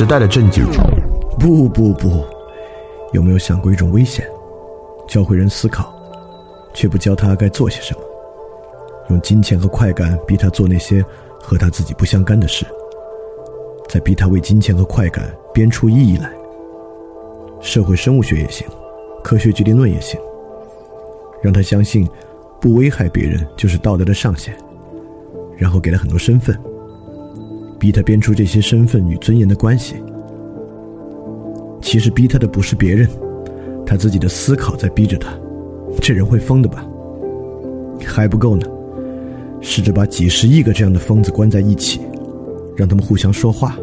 时代的震惊。不不不，有没有想过一种危险？教会人思考，却不教他该做些什么，用金钱和快感逼他做那些和他自己不相干的事，再逼他为金钱和快感编出意义来。社会生物学也行，科学决定论也行，让他相信不危害别人就是道德的上限，然后给他很多身份。逼他编出这些身份与尊严的关系，其实逼他的不是别人，他自己的思考在逼着他。这人会疯的吧？还不够呢，试着把几十亿个这样的疯子关在一起，让他们互相说话。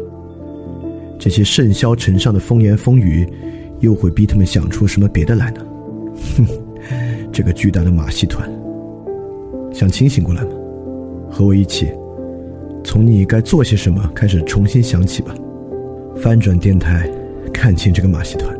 这些甚嚣尘上的风言风语，又会逼他们想出什么别的来呢？哼，这个巨大的马戏团，想清醒过来吗？和我一起。从你该做些什么开始重新想起吧，翻转电台，看清这个马戏团。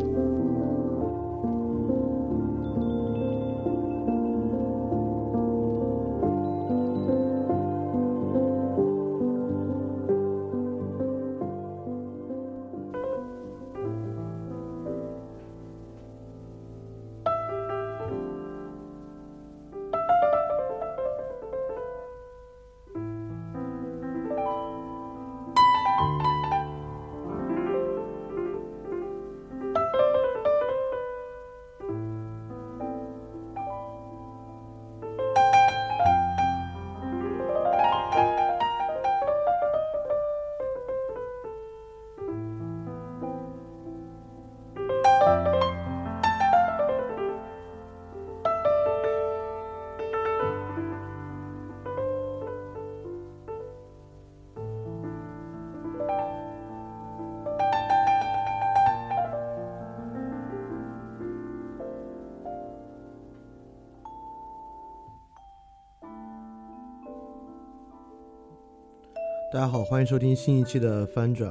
大家好，欢迎收听新一期的翻转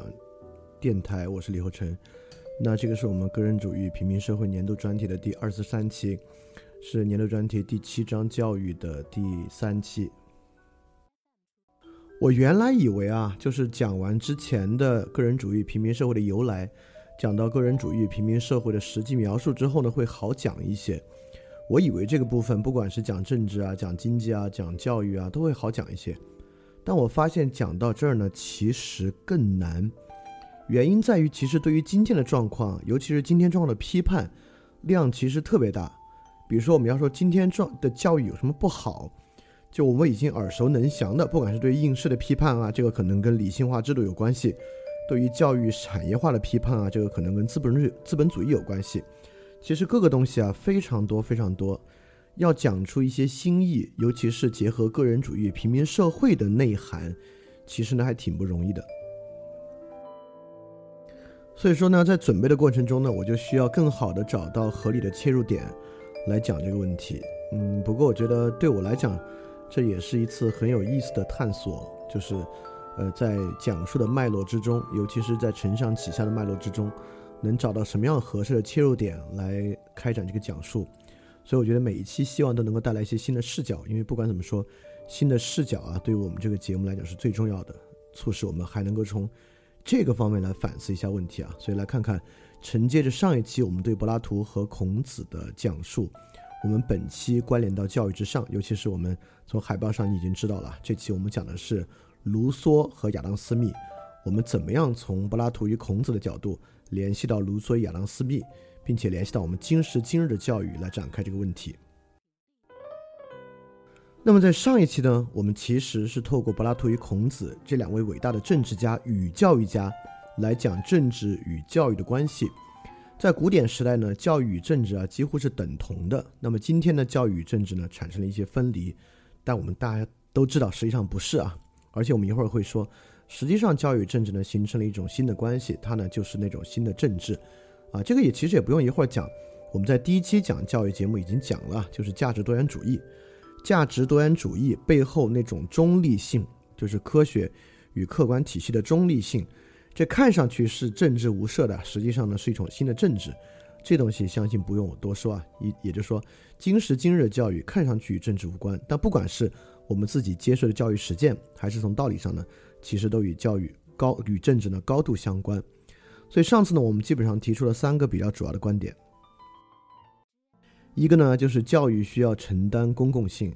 电台，我是李厚成。那这个是我们个人主义平民社会年度专题的第二十三期，是年度专题第七章教育的第三期。我原来以为啊，就是讲完之前的个人主义平民社会的由来，讲到个人主义平民社会的实际描述之后呢，会好讲一些。我以为这个部分不管是讲政治啊、讲经济啊、讲教育啊，都会好讲一些。但我发现讲到这儿呢，其实更难。原因在于，其实对于今天的状况，尤其是今天状况的批判量，其实特别大。比如说，我们要说今天状的教育有什么不好，就我们已经耳熟能详的，不管是对应试的批判啊，这个可能跟理性化制度有关系；对于教育产业化的批判啊，这个可能跟资本主义资本主义有关系。其实各个东西啊，非常多，非常多。要讲出一些新意，尤其是结合个人主义、平民社会的内涵，其实呢还挺不容易的。所以说呢，在准备的过程中呢，我就需要更好的找到合理的切入点来讲这个问题。嗯，不过我觉得对我来讲，这也是一次很有意思的探索，就是呃，在讲述的脉络之中，尤其是在承上启下的脉络之中，能找到什么样合适的切入点来开展这个讲述。所以我觉得每一期希望都能够带来一些新的视角，因为不管怎么说，新的视角啊，对于我们这个节目来讲是最重要的，促使我们还能够从这个方面来反思一下问题啊。所以来看看承接着上一期我们对柏拉图和孔子的讲述，我们本期关联到教育之上，尤其是我们从海报上你已经知道了，这期我们讲的是卢梭和亚当·斯密，我们怎么样从柏拉图与孔子的角度联系到卢梭亚当·斯密。并且联系到我们今时今日的教育来展开这个问题。那么在上一期呢，我们其实是透过柏拉图与孔子这两位伟大的政治家与教育家来讲政治与教育的关系。在古典时代呢，教育与政治啊几乎是等同的。那么今天的教育与政治呢产生了一些分离，但我们大家都知道实际上不是啊。而且我们一会儿会说，实际上教育与政治呢形成了一种新的关系，它呢就是那种新的政治。啊，这个也其实也不用一会儿讲，我们在第一期讲教育节目已经讲了，就是价值多元主义。价值多元主义背后那种中立性，就是科学与客观体系的中立性，这看上去是政治无涉的，实际上呢是一种新的政治。这东西相信不用我多说啊，也也就是说，今时今日的教育看上去与政治无关，但不管是我们自己接受的教育实践，还是从道理上呢，其实都与教育高与政治呢高度相关。所以上次呢，我们基本上提出了三个比较主要的观点。一个呢，就是教育需要承担公共性，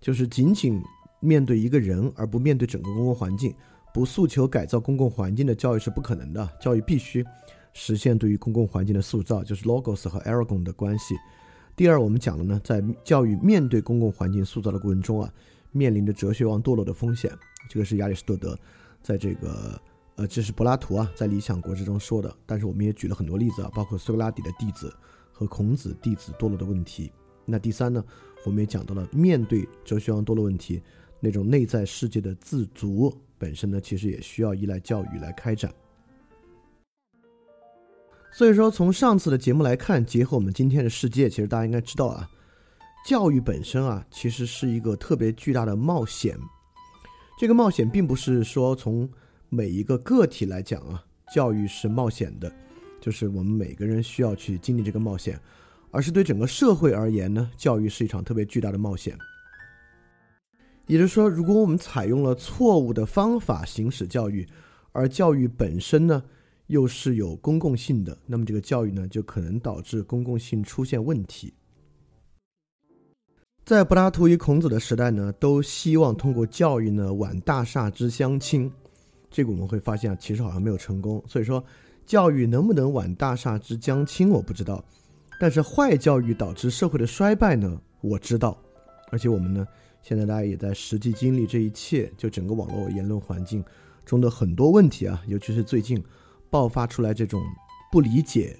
就是仅仅面对一个人而不面对整个公共环境，不诉求改造公共环境的教育是不可能的。教育必须实现对于公共环境的塑造，就是 logos 和 eragon 的关系。第二，我们讲了呢，在教育面对公共环境塑造的过程中啊，面临着哲学王堕落的风险。这个是亚里士多德在这个呃，这是柏拉图啊，在《理想国》之中说的。但是我们也举了很多例子啊，包括苏格拉底的弟子和孔子弟子堕落的问题。那第三呢，我们也讲到了面对哲学王堕落问题，那种内在世界的自足本身呢，其实也需要依赖教育来开展。所以说，从上次的节目来看，结合我们今天的世界，其实大家应该知道啊，教育本身啊，其实是一个特别巨大的冒险。这个冒险并不是说从每一个个体来讲啊，教育是冒险的，就是我们每个人需要去经历这个冒险，而是对整个社会而言呢，教育是一场特别巨大的冒险。也就是说，如果我们采用了错误的方法行使教育，而教育本身呢？又是有公共性的，那么这个教育呢，就可能导致公共性出现问题。在柏拉图与孔子的时代呢，都希望通过教育呢挽大厦之相倾，这个我们会发现啊，其实好像没有成功。所以说，教育能不能挽大厦之将倾，我不知道。但是坏教育导致社会的衰败呢，我知道。而且我们呢，现在大家也在实际经历这一切，就整个网络言论环境中的很多问题啊，尤其是最近。爆发出来这种不理解、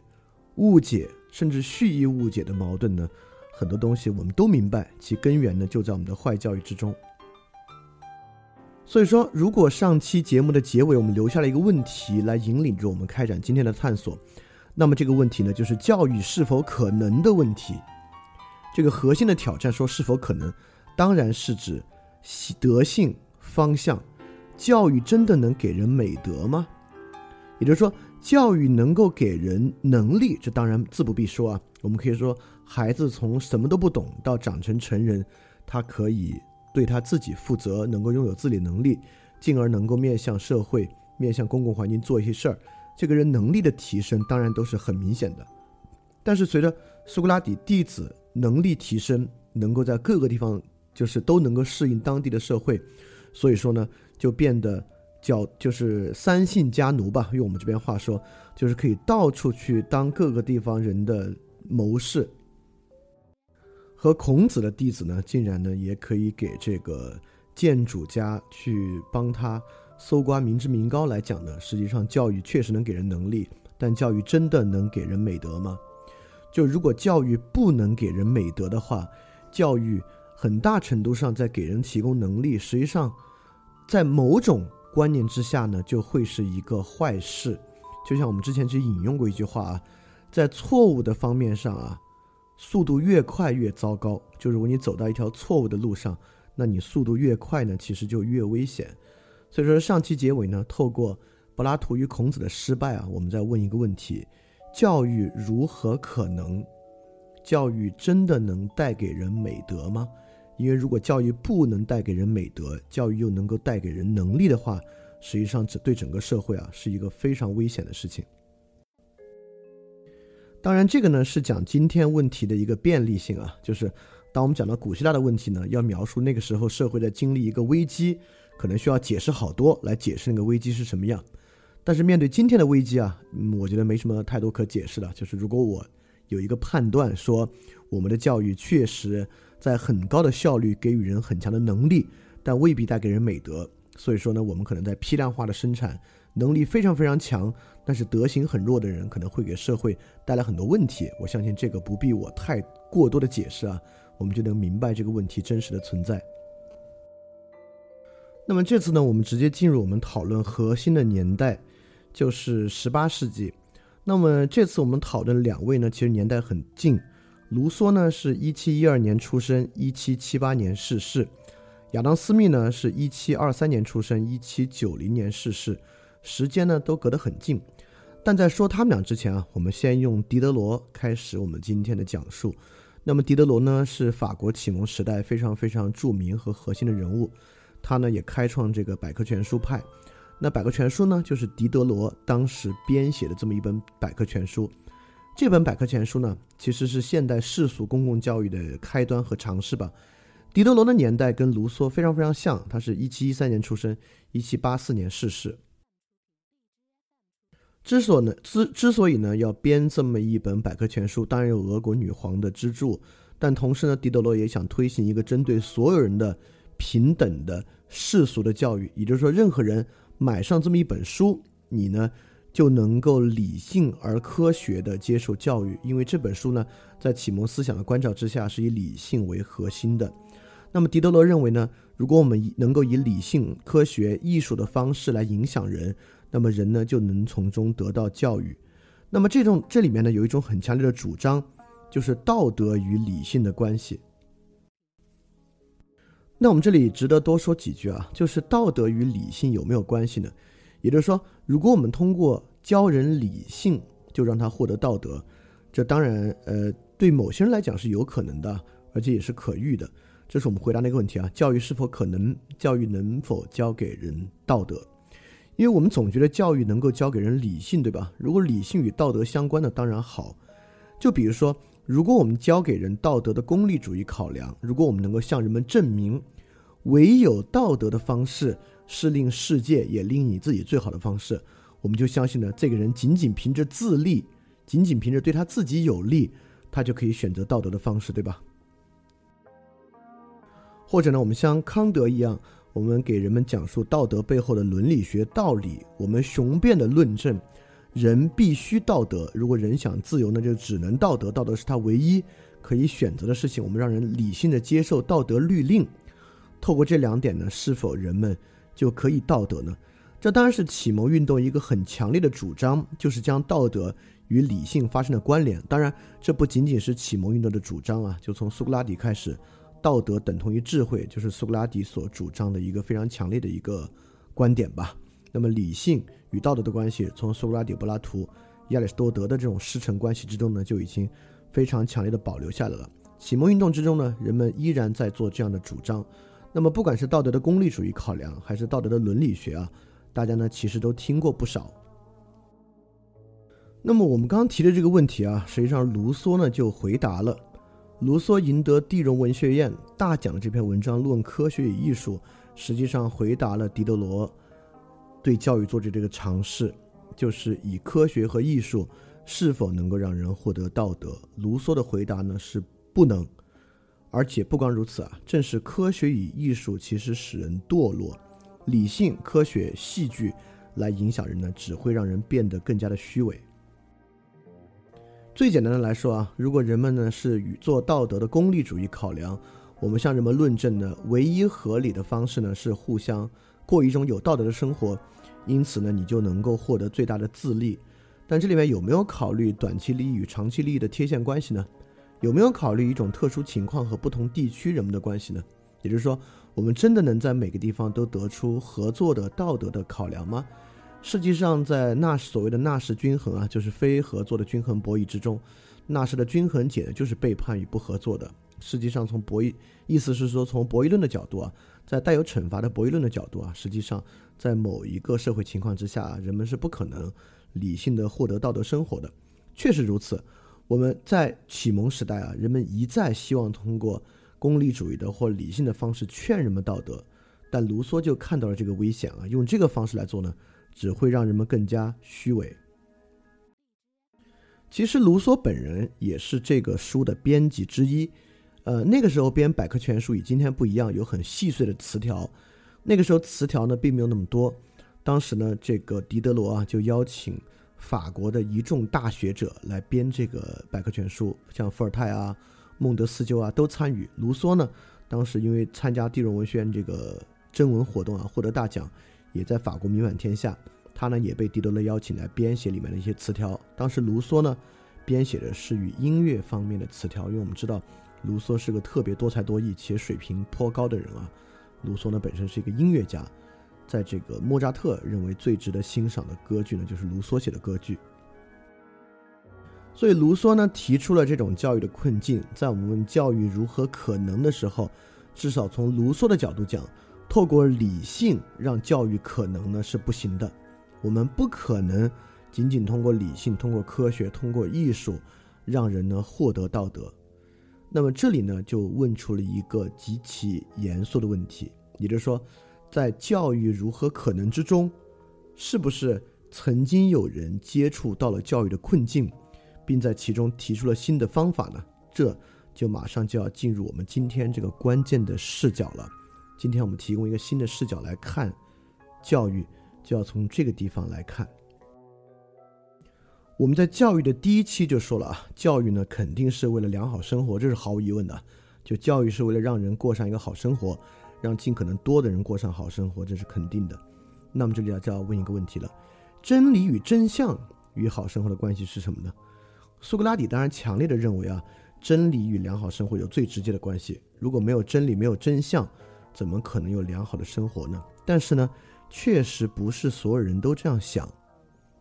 误解，甚至蓄意误解的矛盾呢？很多东西我们都明白，其根源呢就在我们的坏教育之中。所以说，如果上期节目的结尾我们留下了一个问题来引领着我们开展今天的探索，那么这个问题呢就是教育是否可能的问题。这个核心的挑战说是否可能，当然是指德性方向。教育真的能给人美德吗？也就是说，教育能够给人能力，这当然自不必说啊。我们可以说，孩子从什么都不懂到长成成人，他可以对他自己负责，能够拥有自理能力，进而能够面向社会、面向公共环境做一些事儿。这个人能力的提升，当然都是很明显的。但是，随着苏格拉底弟子能力提升，能够在各个地方就是都能够适应当地的社会，所以说呢，就变得。叫就是三姓家奴吧，用我们这边话说，就是可以到处去当各个地方人的谋士。和孔子的弟子呢，竟然呢也可以给这个建主家去帮他搜刮民脂民膏来讲呢，实际上教育确实能给人能力，但教育真的能给人美德吗？就如果教育不能给人美德的话，教育很大程度上在给人提供能力，实际上在某种。观念之下呢，就会是一个坏事。就像我们之前就引用过一句话啊，在错误的方面上啊，速度越快越糟糕。就是如果你走到一条错误的路上，那你速度越快呢，其实就越危险。所以说，上期结尾呢，透过柏拉图与孔子的失败啊，我们在问一个问题：教育如何可能？教育真的能带给人美德吗？因为如果教育不能带给人美德，教育又能够带给人能力的话，实际上这对整个社会啊是一个非常危险的事情。当然，这个呢是讲今天问题的一个便利性啊，就是当我们讲到古希腊的问题呢，要描述那个时候社会在经历一个危机，可能需要解释好多来解释那个危机是什么样。但是面对今天的危机啊，嗯，我觉得没什么太多可解释的。就是如果我有一个判断说，我们的教育确实。在很高的效率给予人很强的能力，但未必带给人美德。所以说呢，我们可能在批量化的生产，能力非常非常强，但是德行很弱的人，可能会给社会带来很多问题。我相信这个不必我太过多的解释啊，我们就能明白这个问题真实的存在。那么这次呢，我们直接进入我们讨论核心的年代，就是十八世纪。那么这次我们讨论两位呢，其实年代很近。卢梭呢是一七一二年出生，一七七八年逝世；亚当·斯密呢是一七二三年出生，一七九零年逝世，时间呢都隔得很近。但在说他们俩之前啊，我们先用狄德罗开始我们今天的讲述。那么狄德罗呢是法国启蒙时代非常非常著名和核心的人物，他呢也开创这个百科全书派。那百科全书呢，就是狄德罗当时编写的这么一本百科全书。这本百科全书呢，其实是现代世俗公共教育的开端和尝试吧。狄德罗的年代跟卢梭非常非常像，他是一七一三年出生，一七八四年逝世。之所呢之之所以呢要编这么一本百科全书，当然有俄国女皇的资助，但同时呢，狄德罗也想推行一个针对所有人的平等的世俗的教育，也就是说，任何人买上这么一本书，你呢。就能够理性而科学的接受教育，因为这本书呢，在启蒙思想的关照之下，是以理性为核心的。那么，狄德罗认为呢，如果我们能够以理性、科学、艺术的方式来影响人，那么人呢就能从中得到教育。那么，这种这里面呢有一种很强烈的主张，就是道德与理性的关系。那我们这里值得多说几句啊，就是道德与理性有没有关系呢？也就是说，如果我们通过教人理性就让他获得道德，这当然，呃，对某些人来讲是有可能的，而且也是可遇的。这是我们回答那个问题啊：教育是否可能？教育能否教给人道德？因为我们总觉得教育能够教给人理性，对吧？如果理性与道德相关的，当然好。就比如说，如果我们教给人道德的功利主义考量，如果我们能够向人们证明，唯有道德的方式。是令世界也令你自己最好的方式，我们就相信呢，这个人仅仅凭着自利，仅仅凭着对他自己有利，他就可以选择道德的方式，对吧？或者呢，我们像康德一样，我们给人们讲述道德背后的伦理学道理，我们雄辩的论证，人必须道德，如果人想自由那，就只能道德，道德是他唯一可以选择的事情。我们让人理性的接受道德律令，透过这两点呢，是否人们？就可以道德呢？这当然是启蒙运动一个很强烈的主张，就是将道德与理性发生了关联。当然，这不仅仅是启蒙运动的主张啊，就从苏格拉底开始，道德等同于智慧，就是苏格拉底所主张的一个非常强烈的一个观点吧。那么，理性与道德的关系，从苏格拉底、柏拉图、亚里士多德的这种师承关系之中呢，就已经非常强烈的保留下来了。启蒙运动之中呢，人们依然在做这样的主张。那么，不管是道德的功利主义考量，还是道德的伦理学啊，大家呢其实都听过不少。那么我们刚刚提的这个问题啊，实际上卢梭呢就回答了。卢梭赢得第荣文学院大奖的这篇文章《论科学与艺术》，实际上回答了狄德罗对教育做的这个尝试，就是以科学和艺术是否能够让人获得道德。卢梭的回答呢是不能。而且不光如此啊，正是科学与艺术其实使人堕落，理性、科学、戏剧来影响人呢，只会让人变得更加的虚伪。最简单的来说啊，如果人们呢是与做道德的功利主义考量，我们向人们论证呢，唯一合理的方式呢是互相过一种有道德的生活，因此呢你就能够获得最大的自利。但这里面有没有考虑短期利益与长期利益的贴现关系呢？有没有考虑一种特殊情况和不同地区人们的关系呢？也就是说，我们真的能在每个地方都得出合作的道德的考量吗？实际上，在纳什所谓的纳什均衡啊，就是非合作的均衡博弈之中，纳什的均衡解就是背叛与不合作的。实际上，从博弈意思是说，从博弈论的角度啊，在带有惩罚的博弈论的角度啊，实际上在某一个社会情况之下，人们是不可能理性的获得道德生活的。确实如此。我们在启蒙时代啊，人们一再希望通过功利主义的或理性的方式劝人们道德，但卢梭就看到了这个危险啊，用这个方式来做呢，只会让人们更加虚伪。其实卢梭本人也是这个书的编辑之一，呃，那个时候编百科全书与今天不一样，有很细碎的词条，那个时候词条呢并没有那么多，当时呢，这个狄德罗啊就邀请。法国的一众大学者来编这个百科全书，像伏尔泰啊、孟德斯鸠啊都参与。卢梭呢，当时因为参加地荣文学院这个征文活动啊，获得大奖，也在法国名满天下。他呢也被狄德勒邀请来编写里面的一些词条。当时卢梭呢，编写的是与音乐方面的词条，因为我们知道卢梭是个特别多才多艺且水平颇高的人啊。卢梭呢本身是一个音乐家。在这个莫扎特认为最值得欣赏的歌剧呢，就是卢梭写的歌剧。所以卢梭呢提出了这种教育的困境，在我们教育如何可能的时候，至少从卢梭的角度讲，透过理性让教育可能呢是不行的，我们不可能仅仅通过理性、通过科学、通过艺术让人呢获得道德。那么这里呢就问出了一个极其严肃的问题，也就是说，在教育如何可能之中，是不是曾经有人接触到了教育的困境，并在其中提出了新的方法呢？这就马上就要进入我们今天这个关键的视角了。今天我们提供一个新的视角来看教育，就要从这个地方来看。我们在教育的第一期就说了啊，教育呢肯定是为了良好生活，这是毫无疑问的。就教育是为了让人过上一个好生活，让尽可能多的人过上好生活，这是肯定的。那么这里要就要问一个问题了：真理与真相与好生活的关系是什么呢？苏格拉底当然强烈的认为啊，真理与良好生活有最直接的关系。如果没有真理，没有真相。怎么可能有良好的生活呢？但是呢，确实不是所有人都这样想。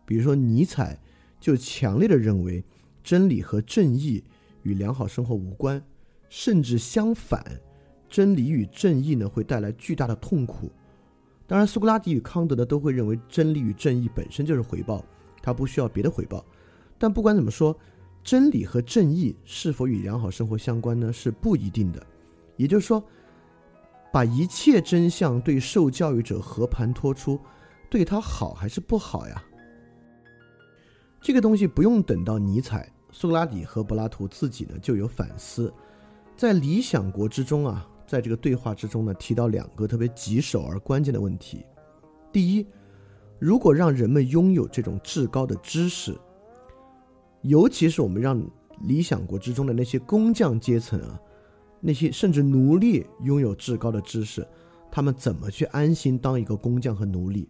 比如说，尼采就强烈的认为，真理和正义与良好生活无关，甚至相反，真理与正义呢会带来巨大的痛苦。当然，苏格拉底与康德呢都会认为，真理与正义本身就是回报，他不需要别的回报。但不管怎么说，真理和正义是否与良好生活相关呢？是不一定的。也就是说。把一切真相对受教育者和盘托出，对他好还是不好呀？这个东西不用等到尼采、苏格拉底和柏拉图自己呢就有反思。在《理想国》之中啊，在这个对话之中呢，提到两个特别棘手而关键的问题：第一，如果让人们拥有这种至高的知识，尤其是我们让《理想国》之中的那些工匠阶层啊。那些甚至奴隶拥有至高的知识，他们怎么去安心当一个工匠和奴隶？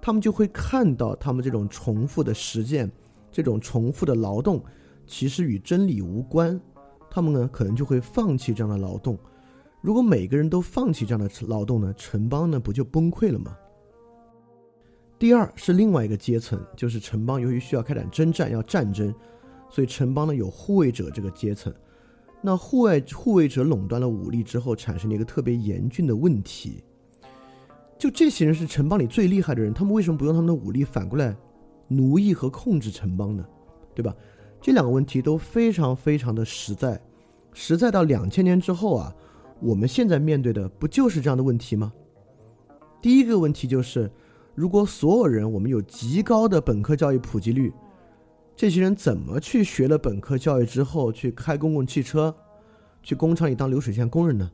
他们就会看到他们这种重复的实践，这种重复的劳动，其实与真理无关。他们呢，可能就会放弃这样的劳动。如果每个人都放弃这样的劳动呢，城邦呢不就崩溃了吗？第二是另外一个阶层，就是城邦由于需要开展征战，要战争，所以城邦呢有护卫者这个阶层。那护卫护卫者垄断了武力之后，产生了一个特别严峻的问题。就这些人是城邦里最厉害的人，他们为什么不用他们的武力反过来奴役和控制城邦呢？对吧？这两个问题都非常非常的实在，实在到两千年之后啊，我们现在面对的不就是这样的问题吗？第一个问题就是，如果所有人我们有极高的本科教育普及率。这些人怎么去学了本科教育之后去开公共汽车，去工厂里当流水线工人呢？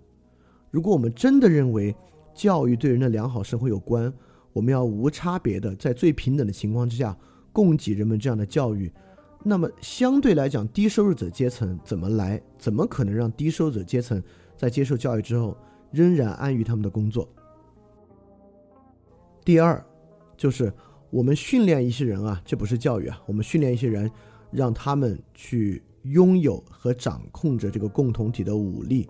如果我们真的认为教育对人的良好生活有关，我们要无差别的在最平等的情况之下供给人们这样的教育，那么相对来讲，低收入者阶层怎么来？怎么可能让低收入者阶层在接受教育之后仍然安于他们的工作？第二，就是。我们训练一些人啊，这不是教育啊。我们训练一些人，让他们去拥有和掌控着这个共同体的武力。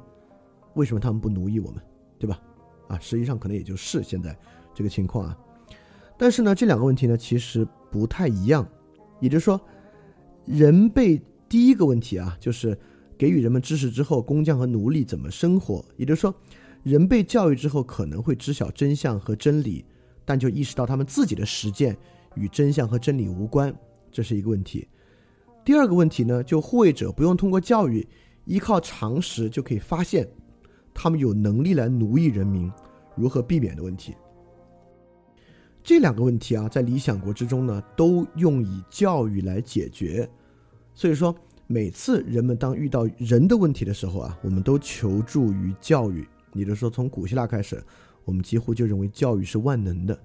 为什么他们不奴役我们，对吧？啊，实际上可能也就是现在这个情况啊。但是呢，这两个问题呢，其实不太一样。也就是说，人被第一个问题啊，就是给予人们知识之后，工匠和奴隶怎么生活？也就是说，人被教育之后，可能会知晓真相和真理。但就意识到他们自己的实践与真相和真理无关，这是一个问题。第二个问题呢，就护卫者不用通过教育，依靠常识就可以发现他们有能力来奴役人民，如何避免的问题。这两个问题啊，在理想国之中呢，都用以教育来解决。所以说，每次人们当遇到人的问题的时候啊，我们都求助于教育。也就是说，从古希腊开始。我们几乎就认为教育是万能的，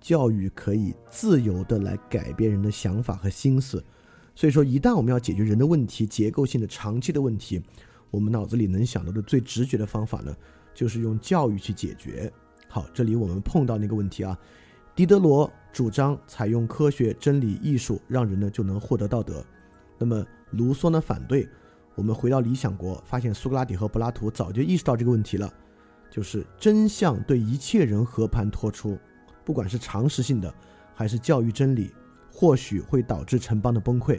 教育可以自由的来改变人的想法和心思。所以说，一旦我们要解决人的问题、结构性的、长期的问题，我们脑子里能想到的最直觉的方法呢，就是用教育去解决。好，这里我们碰到那个问题啊，狄德罗主张采用科学、真理、艺术，让人呢就能获得道德。那么卢梭呢反对。我们回到理想国，发现苏格拉底和柏拉图早就意识到这个问题了。就是真相对一切人和盘托出，不管是常识性的，还是教育真理，或许会导致城邦的崩溃。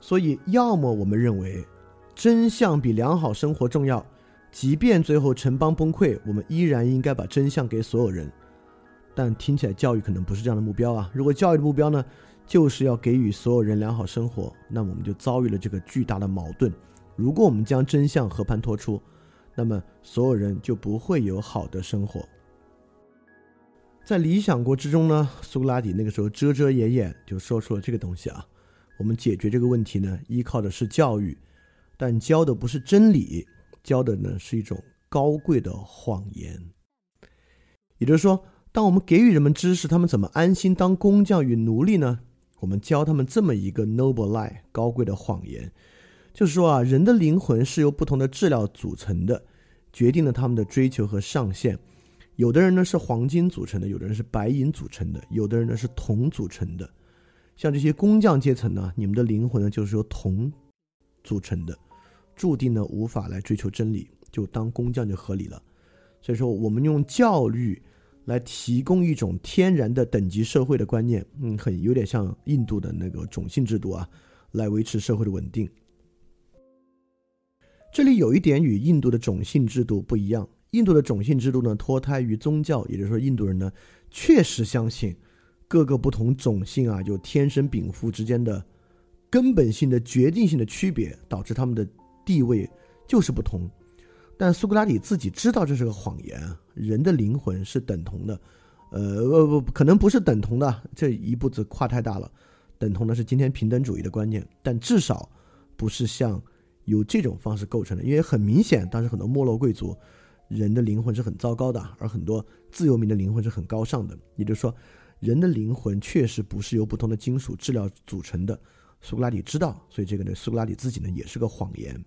所以，要么我们认为真相比良好生活重要，即便最后城邦崩溃，我们依然应该把真相给所有人。但听起来教育可能不是这样的目标啊！如果教育的目标呢，就是要给予所有人良好生活，那么我们就遭遇了这个巨大的矛盾。如果我们将真相和盘托出，那么所有人就不会有好的生活。在理想国之中呢，苏格拉底那个时候遮遮掩掩就说出了这个东西啊。我们解决这个问题呢，依靠的是教育，但教的不是真理，教的呢是一种高贵的谎言。也就是说，当我们给予人们知识，他们怎么安心当工匠与奴隶呢？我们教他们这么一个 noble lie，高贵的谎言，就是说啊，人的灵魂是由不同的质料组成的，决定了他们的追求和上限。有的人呢是黄金组成的，有的人是白银组成的，有的人呢是铜组成的。像这些工匠阶层呢，你们的灵魂呢就是由铜组成的，注定呢无法来追求真理，就当工匠就合理了。所以说，我们用教育来提供一种天然的等级社会的观念，嗯，很有点像印度的那个种姓制度啊，来维持社会的稳定。这里有一点与印度的种姓制度不一样。印度的种姓制度呢，脱胎于宗教，也就是说，印度人呢确实相信各个不同种姓啊有天生禀赋之间的根本性的决定性的区别，导致他们的地位就是不同。但苏格拉底自己知道这是个谎言，人的灵魂是等同的，呃，不不，可能不是等同的，这一步子跨太大了。等同的是今天平等主义的观念，但至少不是像有这种方式构成的，因为很明显，当时很多没落贵族。人的灵魂是很糟糕的，而很多自由民的灵魂是很高尚的。也就是说，人的灵魂确实不是由不同的金属质料组成的。苏格拉底知道，所以这个呢，苏格拉底自己呢也是个谎言。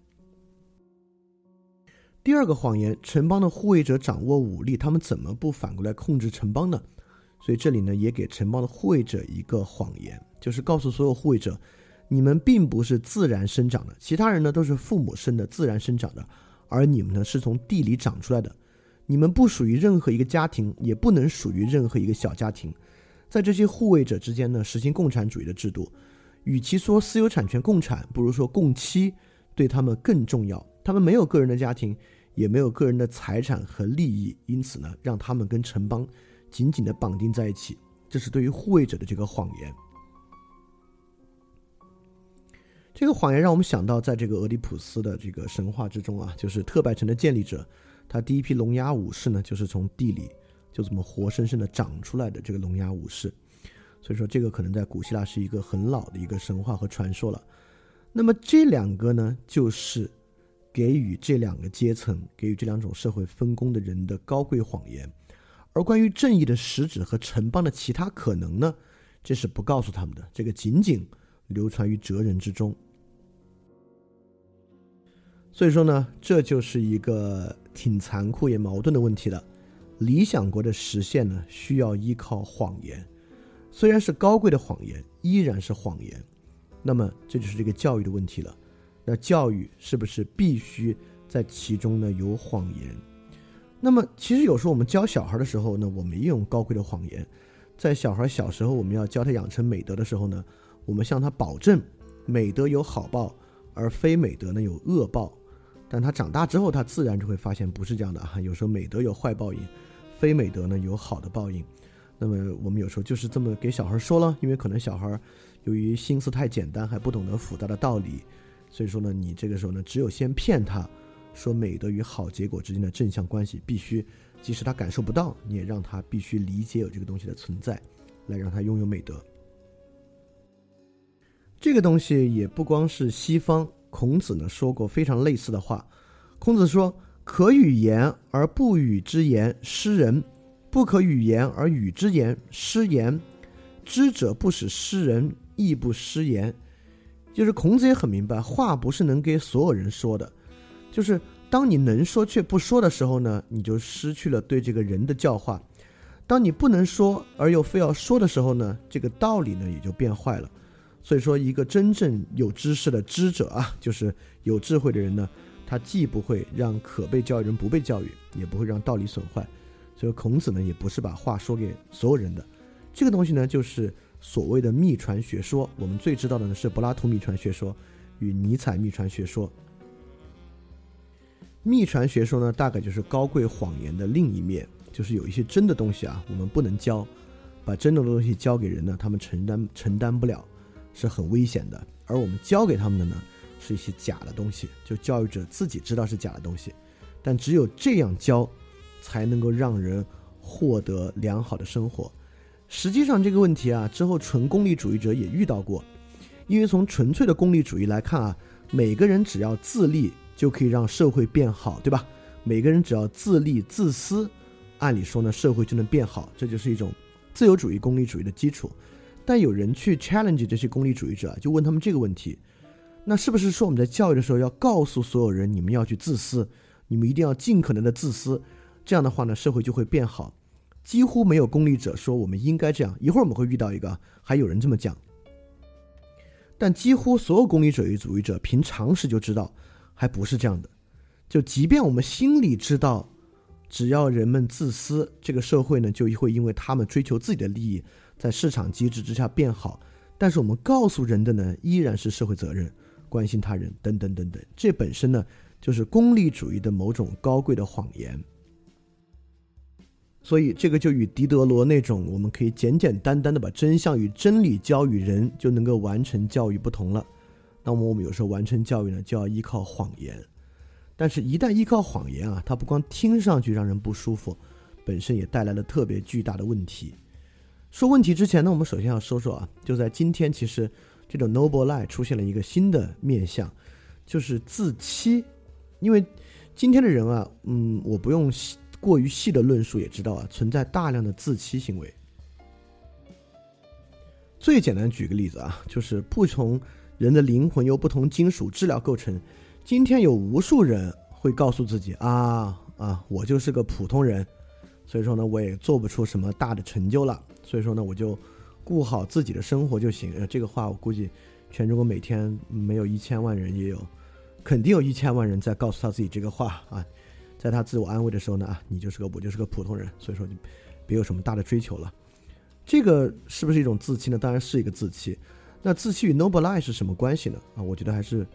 第二个谎言，城邦的护卫者掌握武力，他们怎么不反过来控制城邦呢？所以这里呢也给城邦的护卫者一个谎言，就是告诉所有护卫者，你们并不是自然生长的，其他人呢都是父母生的，自然生长的。而你们呢，是从地里长出来的，你们不属于任何一个家庭，也不能属于任何一个小家庭。在这些护卫者之间呢，实行共产主义的制度。与其说私有产权共产，不如说共妻对他们更重要。他们没有个人的家庭，也没有个人的财产和利益，因此呢，让他们跟城邦紧紧地绑定在一起。这是对于护卫者的这个谎言。这个谎言让我们想到，在这个俄狄浦斯的这个神话之中啊，就是特拜城的建立者，他第一批龙牙武士呢，就是从地里就这么活生生的长出来的这个龙牙武士。所以说，这个可能在古希腊是一个很老的一个神话和传说了。那么这两个呢，就是给予这两个阶层、给予这两种社会分工的人的高贵谎言。而关于正义的实质和城邦的其他可能呢，这是不告诉他们的。这个仅仅流传于哲人之中。所以说呢，这就是一个挺残酷也矛盾的问题了。理想国的实现呢，需要依靠谎言，虽然是高贵的谎言，依然是谎言。那么这就是这个教育的问题了。那教育是不是必须在其中呢有谎言？那么其实有时候我们教小孩的时候呢，我们也用高贵的谎言。在小孩小时候，我们要教他养成美德的时候呢，我们向他保证美德有好报，而非美德呢有恶报。但他长大之后，他自然就会发现不是这样的啊。有时候美德有坏报应，非美德呢有好的报应。那么我们有时候就是这么给小孩说了，因为可能小孩由于心思太简单，还不懂得复杂的道理，所以说呢，你这个时候呢，只有先骗他，说美德与好结果之间的正向关系必须，即使他感受不到，你也让他必须理解有这个东西的存在，来让他拥有美德。这个东西也不光是西方。孔子呢说过非常类似的话。孔子说：“可与言而不与之言，失人；不可与言而与之言，失言。知者不使失人，亦不失言。”就是孔子也很明白，话不是能给所有人说的。就是当你能说却不说的时候呢，你就失去了对这个人的教化；当你不能说而又非要说的时候呢，这个道理呢也就变坏了。所以说，一个真正有知识的知者啊，就是有智慧的人呢，他既不会让可被教育人不被教育，也不会让道理损坏。所以孔子呢，也不是把话说给所有人的。这个东西呢，就是所谓的秘传学说。我们最知道的呢是柏拉图秘传学说与尼采秘传学说。秘传学说呢，大概就是高贵谎言的另一面，就是有一些真的东西啊，我们不能教，把真的东西交给人呢，他们承担承担不了，是很危险的。而我们教给他们的呢，是一些假的东西，就教育者自己知道是假的东西，但只有这样教，才能够让人获得良好的生活。实际上这个问题啊，之后纯功利主义者也遇到过，因为从纯粹的功利主义来看啊，每个人只要自立。就可以让社会变好，对吧？每个人只要自立自私，按理说呢，社会就能变好。这就是一种自由主义、功利主义的基础。但有人去 challenge 这些功利主义者，就问他们这个问题：那是不是说我们在教育的时候要告诉所有人，你们要去自私，你们一定要尽可能的自私？这样的话呢，社会就会变好？几乎没有功利者说我们应该这样。一会儿我们会遇到一个，还有人这么讲。但几乎所有功利主义主义者凭常识就知道。还不是这样的，就即便我们心里知道，只要人们自私，这个社会呢就会因为他们追求自己的利益，在市场机制之下变好。但是我们告诉人的呢，依然是社会责任、关心他人等等等等。这本身呢，就是功利主义的某种高贵的谎言。所以这个就与狄德罗那种我们可以简简单单的把真相与真理教与人，就能够完成教育不同了。那么我们有时候完成教育呢，就要依靠谎言，但是，一旦依靠谎言啊，它不光听上去让人不舒服，本身也带来了特别巨大的问题。说问题之前呢，我们首先要说说啊，就在今天，其实这种 noble lie 出现了一个新的面相，就是自欺。因为今天的人啊，嗯，我不用过于细的论述也知道啊，存在大量的自欺行为。最简单举个例子啊，就是不从。人的灵魂由不同金属质料构成。今天有无数人会告诉自己啊啊，我就是个普通人，所以说呢，我也做不出什么大的成就了。所以说呢，我就顾好自己的生活就行。呃，这个话我估计全中国每天没有一千万人也有，肯定有一千万人在告诉他自己这个话啊。在他自我安慰的时候呢，啊，你就是个我就是个普通人，所以说你别有什么大的追求了。这个是不是一种自欺呢？当然是一个自欺。那自欺与 noble lie 是什么关系呢？啊，我觉得还是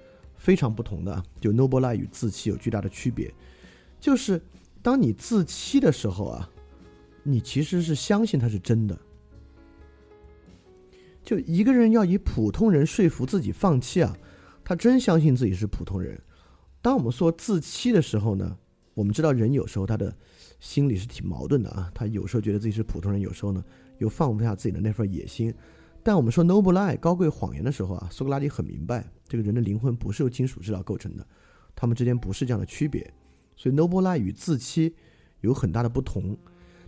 非常不同的。就 noble lie 与自欺有巨大的区别，就是当你自欺的时候啊，你其实是相信它是真的。就一个人要以普通人说服自己放弃啊，他真相信自己是普通人。当我们说自欺的时候呢，我们知道人有时候他的心里是挺矛盾的啊，他有时候觉得自己是普通人，有时候呢又放不下自己的那份野心。但我们说 noble lie 高贵谎言的时候啊，苏格拉底很明白，这个人的灵魂不是由金属制造构成的，他们之间不是这样的区别，所以 noble lie 与自欺有很大的不同。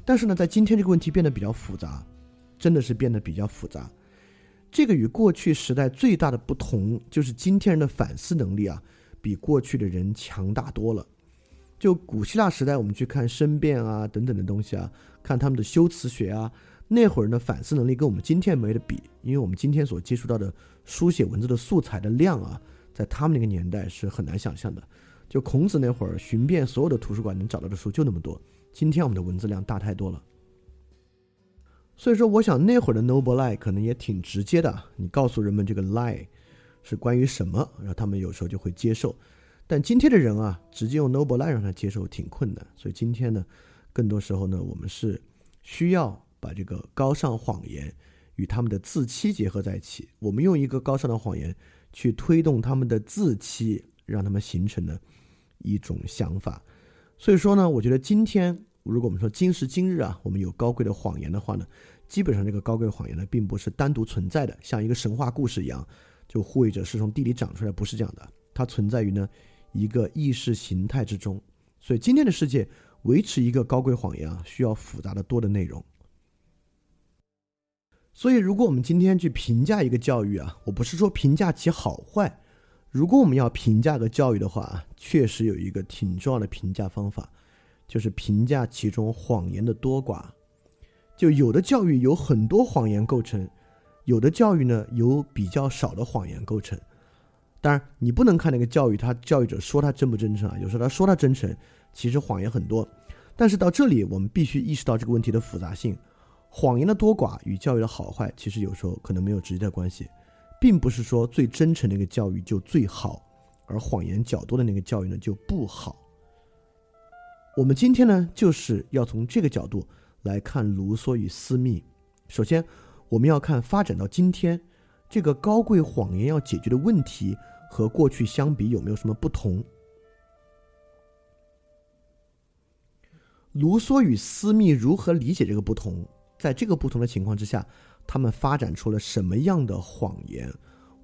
但是呢，在今天这个问题变得比较复杂，真的是变得比较复杂。这个与过去时代最大的不同，就是今天人的反思能力啊，比过去的人强大多了。就古希腊时代，我们去看申辩啊等等的东西啊，看他们的修辞学啊。那会儿的反思能力跟我们今天没得比，因为我们今天所接触到的书写文字的素材的量啊，在他们那个年代是很难想象的。就孔子那会儿寻遍所有的图书馆能找到的书就那么多，今天我们的文字量大太多了。所以说，我想那会儿的 noble lie 可能也挺直接的，你告诉人们这个 lie 是关于什么，然后他们有时候就会接受。但今天的人啊，直接用 noble lie 让他接受挺困难。所以今天呢，更多时候呢，我们是需要。把这个高尚谎言与他们的自欺结合在一起，我们用一个高尚的谎言去推动他们的自欺，让他们形成了一种想法。所以说呢，我觉得今天如果我们说今时今日啊，我们有高贵的谎言的话呢，基本上这个高贵的谎言呢，并不是单独存在的，像一个神话故事一样，就护卫者是从地里长出来，不是这样的，它存在于呢一个意识形态之中。所以今天的世界维持一个高贵谎言啊，需要复杂的多的内容。所以，如果我们今天去评价一个教育啊，我不是说评价其好坏。如果我们要评价个教育的话，确实有一个挺重要的评价方法，就是评价其中谎言的多寡。就有的教育有很多谎言构成，有的教育呢有比较少的谎言构成。当然，你不能看那个教育，他教育者说他真不真诚啊？有时候他说他真诚，其实谎言很多。但是到这里，我们必须意识到这个问题的复杂性。谎言的多寡与教育的好坏，其实有时候可能没有直接的关系，并不是说最真诚的一个教育就最好，而谎言较多的那个教育呢就不好。我们今天呢，就是要从这个角度来看卢梭与私密。首先，我们要看发展到今天，这个高贵谎言要解决的问题和过去相比有没有什么不同。卢梭与私密如何理解这个不同？在这个不同的情况之下，他们发展出了什么样的谎言？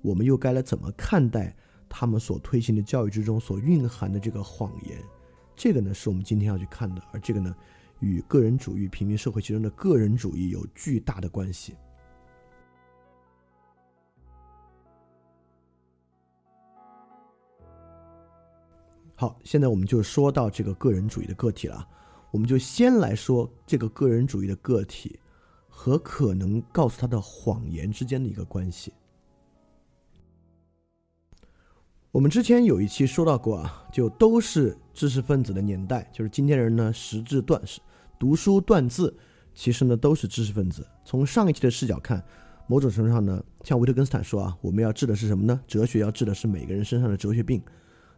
我们又该来怎么看待他们所推行的教育之中所蕴含的这个谎言？这个呢，是我们今天要去看的。而这个呢，与个人主义、平民社会其中的个人主义有巨大的关系。好，现在我们就说到这个个人主义的个体了。我们就先来说这个个人主义的个体和可能告诉他的谎言之间的一个关系。我们之前有一期说到过啊，就都是知识分子的年代，就是今天人呢识字断识读书断字，其实呢都是知识分子。从上一期的视角看，某种程度上呢，像维特根斯坦说啊，我们要治的是什么呢？哲学要治的是每个人身上的哲学病。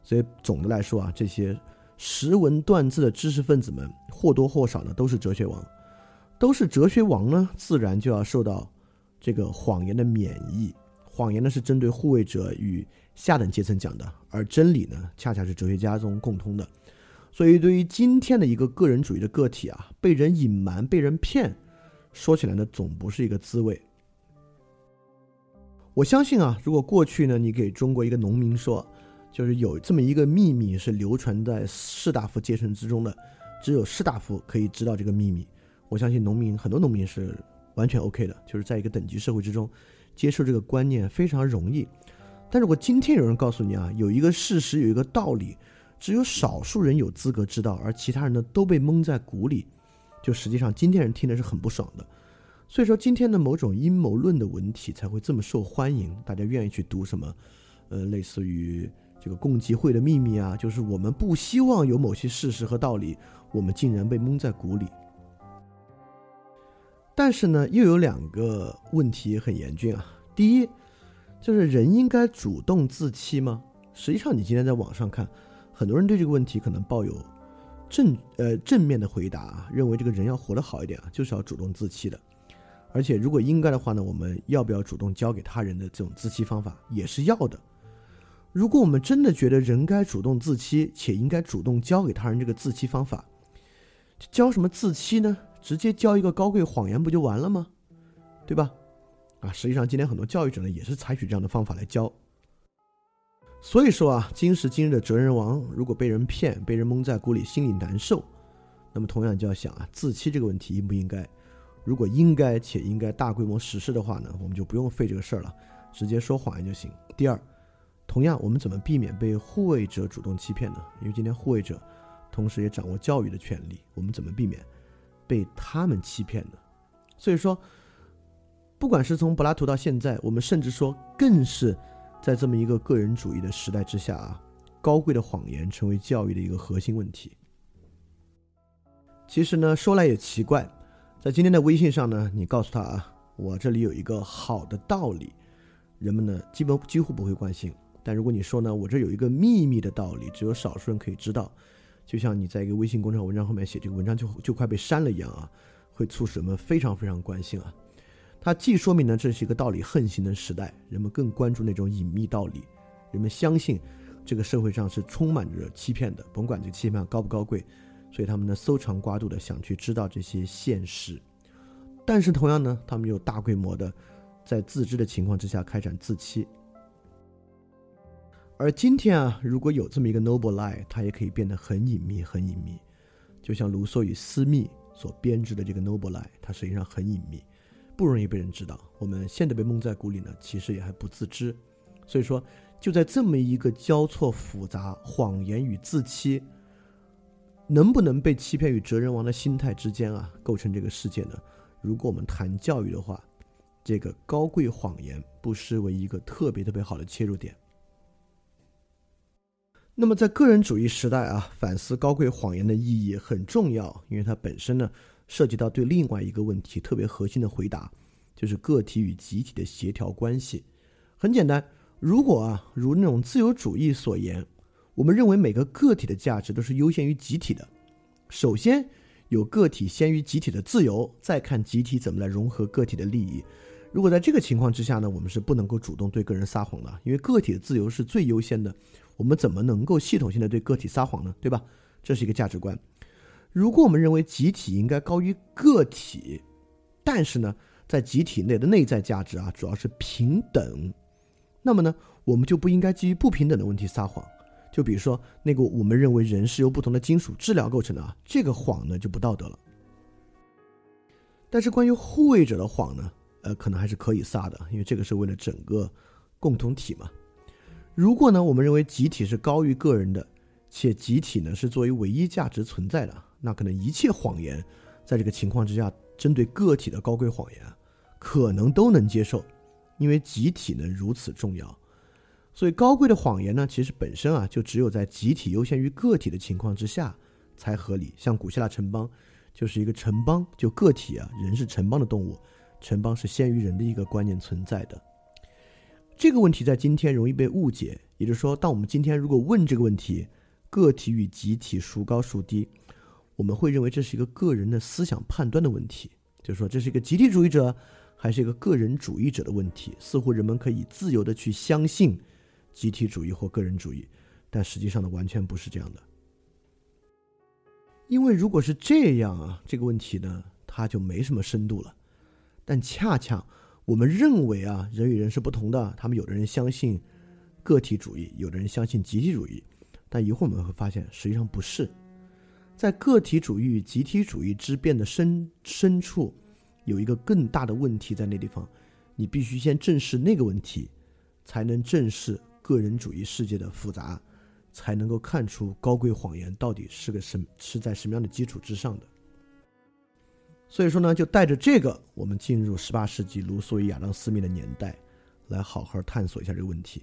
所以总的来说啊，这些。识文断字的知识分子们或多或少呢都是哲学王，都是哲学王呢，自然就要受到这个谎言的免疫。谎言呢是针对护卫者与下等阶层讲的，而真理呢恰恰是哲学家中共通的。所以对于今天的一个个人主义的个体啊，被人隐瞒、被人骗，说起来呢总不是一个滋味。我相信啊，如果过去呢你给中国一个农民说。就是有这么一个秘密是流传在士大夫阶层之中的，只有士大夫可以知道这个秘密。我相信农民很多农民是完全 OK 的，就是在一个等级社会之中接受这个观念非常容易。但如果今天有人告诉你啊，有一个事实，有一个道理，只有少数人有资格知道，而其他人呢都被蒙在鼓里，就实际上今天人听的是很不爽的。所以说今天的某种阴谋论的文体才会这么受欢迎，大家愿意去读什么，呃，类似于。这个共济会的秘密啊，就是我们不希望有某些事实和道理，我们竟然被蒙在鼓里。但是呢，又有两个问题很严峻啊。第一，就是人应该主动自欺吗？实际上，你今天在网上看，很多人对这个问题可能抱有正呃正面的回答啊，认为这个人要活得好一点啊，就是要主动自欺的。而且，如果应该的话呢，我们要不要主动教给他人的这种自欺方法，也是要的。如果我们真的觉得人该主动自欺，且应该主动教给他人这个自欺方法，教什么自欺呢？直接教一个高贵谎言不就完了吗？对吧？啊，实际上今天很多教育者呢也是采取这样的方法来教。所以说啊，今时今日的哲人王，如果被人骗、被人蒙在鼓里，心里难受，那么同样就要想啊，自欺这个问题应不应该？如果应该且应该大规模实施的话呢，我们就不用费这个事儿了，直接说谎言就行。第二。同样，我们怎么避免被护卫者主动欺骗呢？因为今天护卫者，同时也掌握教育的权利，我们怎么避免被他们欺骗的？所以说，不管是从柏拉图到现在，我们甚至说，更是在这么一个个人主义的时代之下啊，高贵的谎言成为教育的一个核心问题。其实呢，说来也奇怪，在今天的微信上呢，你告诉他啊，我这里有一个好的道理，人们呢，基本几乎不会关心。但如果你说呢，我这有一个秘密的道理，只有少数人可以知道，就像你在一个微信公众号文章后面写这个文章就就快被删了一样啊，会促使人们非常非常关心啊。它既说明呢这是一个道理横行的时代，人们更关注那种隐秘道理，人们相信这个社会上是充满着欺骗的，甭管这个欺骗高不高贵，所以他们呢搜肠刮肚的想去知道这些现实。但是同样呢，他们又大规模的在自知的情况之下开展自欺。而今天啊，如果有这么一个 noble lie，它也可以变得很隐秘，很隐秘。就像卢梭与私密所编织的这个 noble lie，它实际上很隐秘，不容易被人知道。我们现在被蒙在鼓里呢，其实也还不自知。所以说，就在这么一个交错复杂、谎言与自欺，能不能被欺骗与哲人王的心态之间啊，构成这个世界呢？如果我们谈教育的话，这个高贵谎言不失为一个特别特别好的切入点。那么，在个人主义时代啊，反思高贵谎言的意义很重要，因为它本身呢，涉及到对另外一个问题特别核心的回答，就是个体与集体的协调关系。很简单，如果啊，如那种自由主义所言，我们认为每个个体的价值都是优先于集体的，首先有个体先于集体的自由，再看集体怎么来融合个体的利益。如果在这个情况之下呢，我们是不能够主动对个人撒谎的，因为个体的自由是最优先的。我们怎么能够系统性的对个体撒谎呢？对吧？这是一个价值观。如果我们认为集体应该高于个体，但是呢，在集体内的内在价值啊，主要是平等，那么呢，我们就不应该基于不平等的问题撒谎。就比如说那个我们认为人是由不同的金属质量构成的啊，这个谎呢就不道德了。但是关于护卫者的谎呢？呃，可能还是可以撒的，因为这个是为了整个共同体嘛。如果呢，我们认为集体是高于个人的，且集体呢是作为唯一价值存在的，那可能一切谎言，在这个情况之下，针对个体的高贵谎言，可能都能接受，因为集体呢如此重要。所以高贵的谎言呢，其实本身啊，就只有在集体优先于个体的情况之下才合理。像古希腊城邦，就是一个城邦，就个体啊，人是城邦的动物。城邦是先于人的一个观念存在的，这个问题在今天容易被误解。也就是说，当我们今天如果问这个问题，个体与集体孰高孰低，我们会认为这是一个个人的思想判断的问题，就是说这是一个集体主义者还是一个个人主义者的问题。似乎人们可以自由的去相信集体主义或个人主义，但实际上呢，完全不是这样的。因为如果是这样啊，这个问题呢，它就没什么深度了。但恰恰我们认为啊，人与人是不同的。他们有的人相信个体主义，有的人相信集体主义。但一会儿我们会发现，实际上不是。在个体主义与集体主义之变的深深处，有一个更大的问题在那地方。你必须先正视那个问题，才能正视个人主义世界的复杂，才能够看出高贵谎言到底是个什是在什么样的基础之上的。所以说呢，就带着这个，我们进入十八世纪卢梭与亚当·斯密的年代，来好好探索一下这个问题。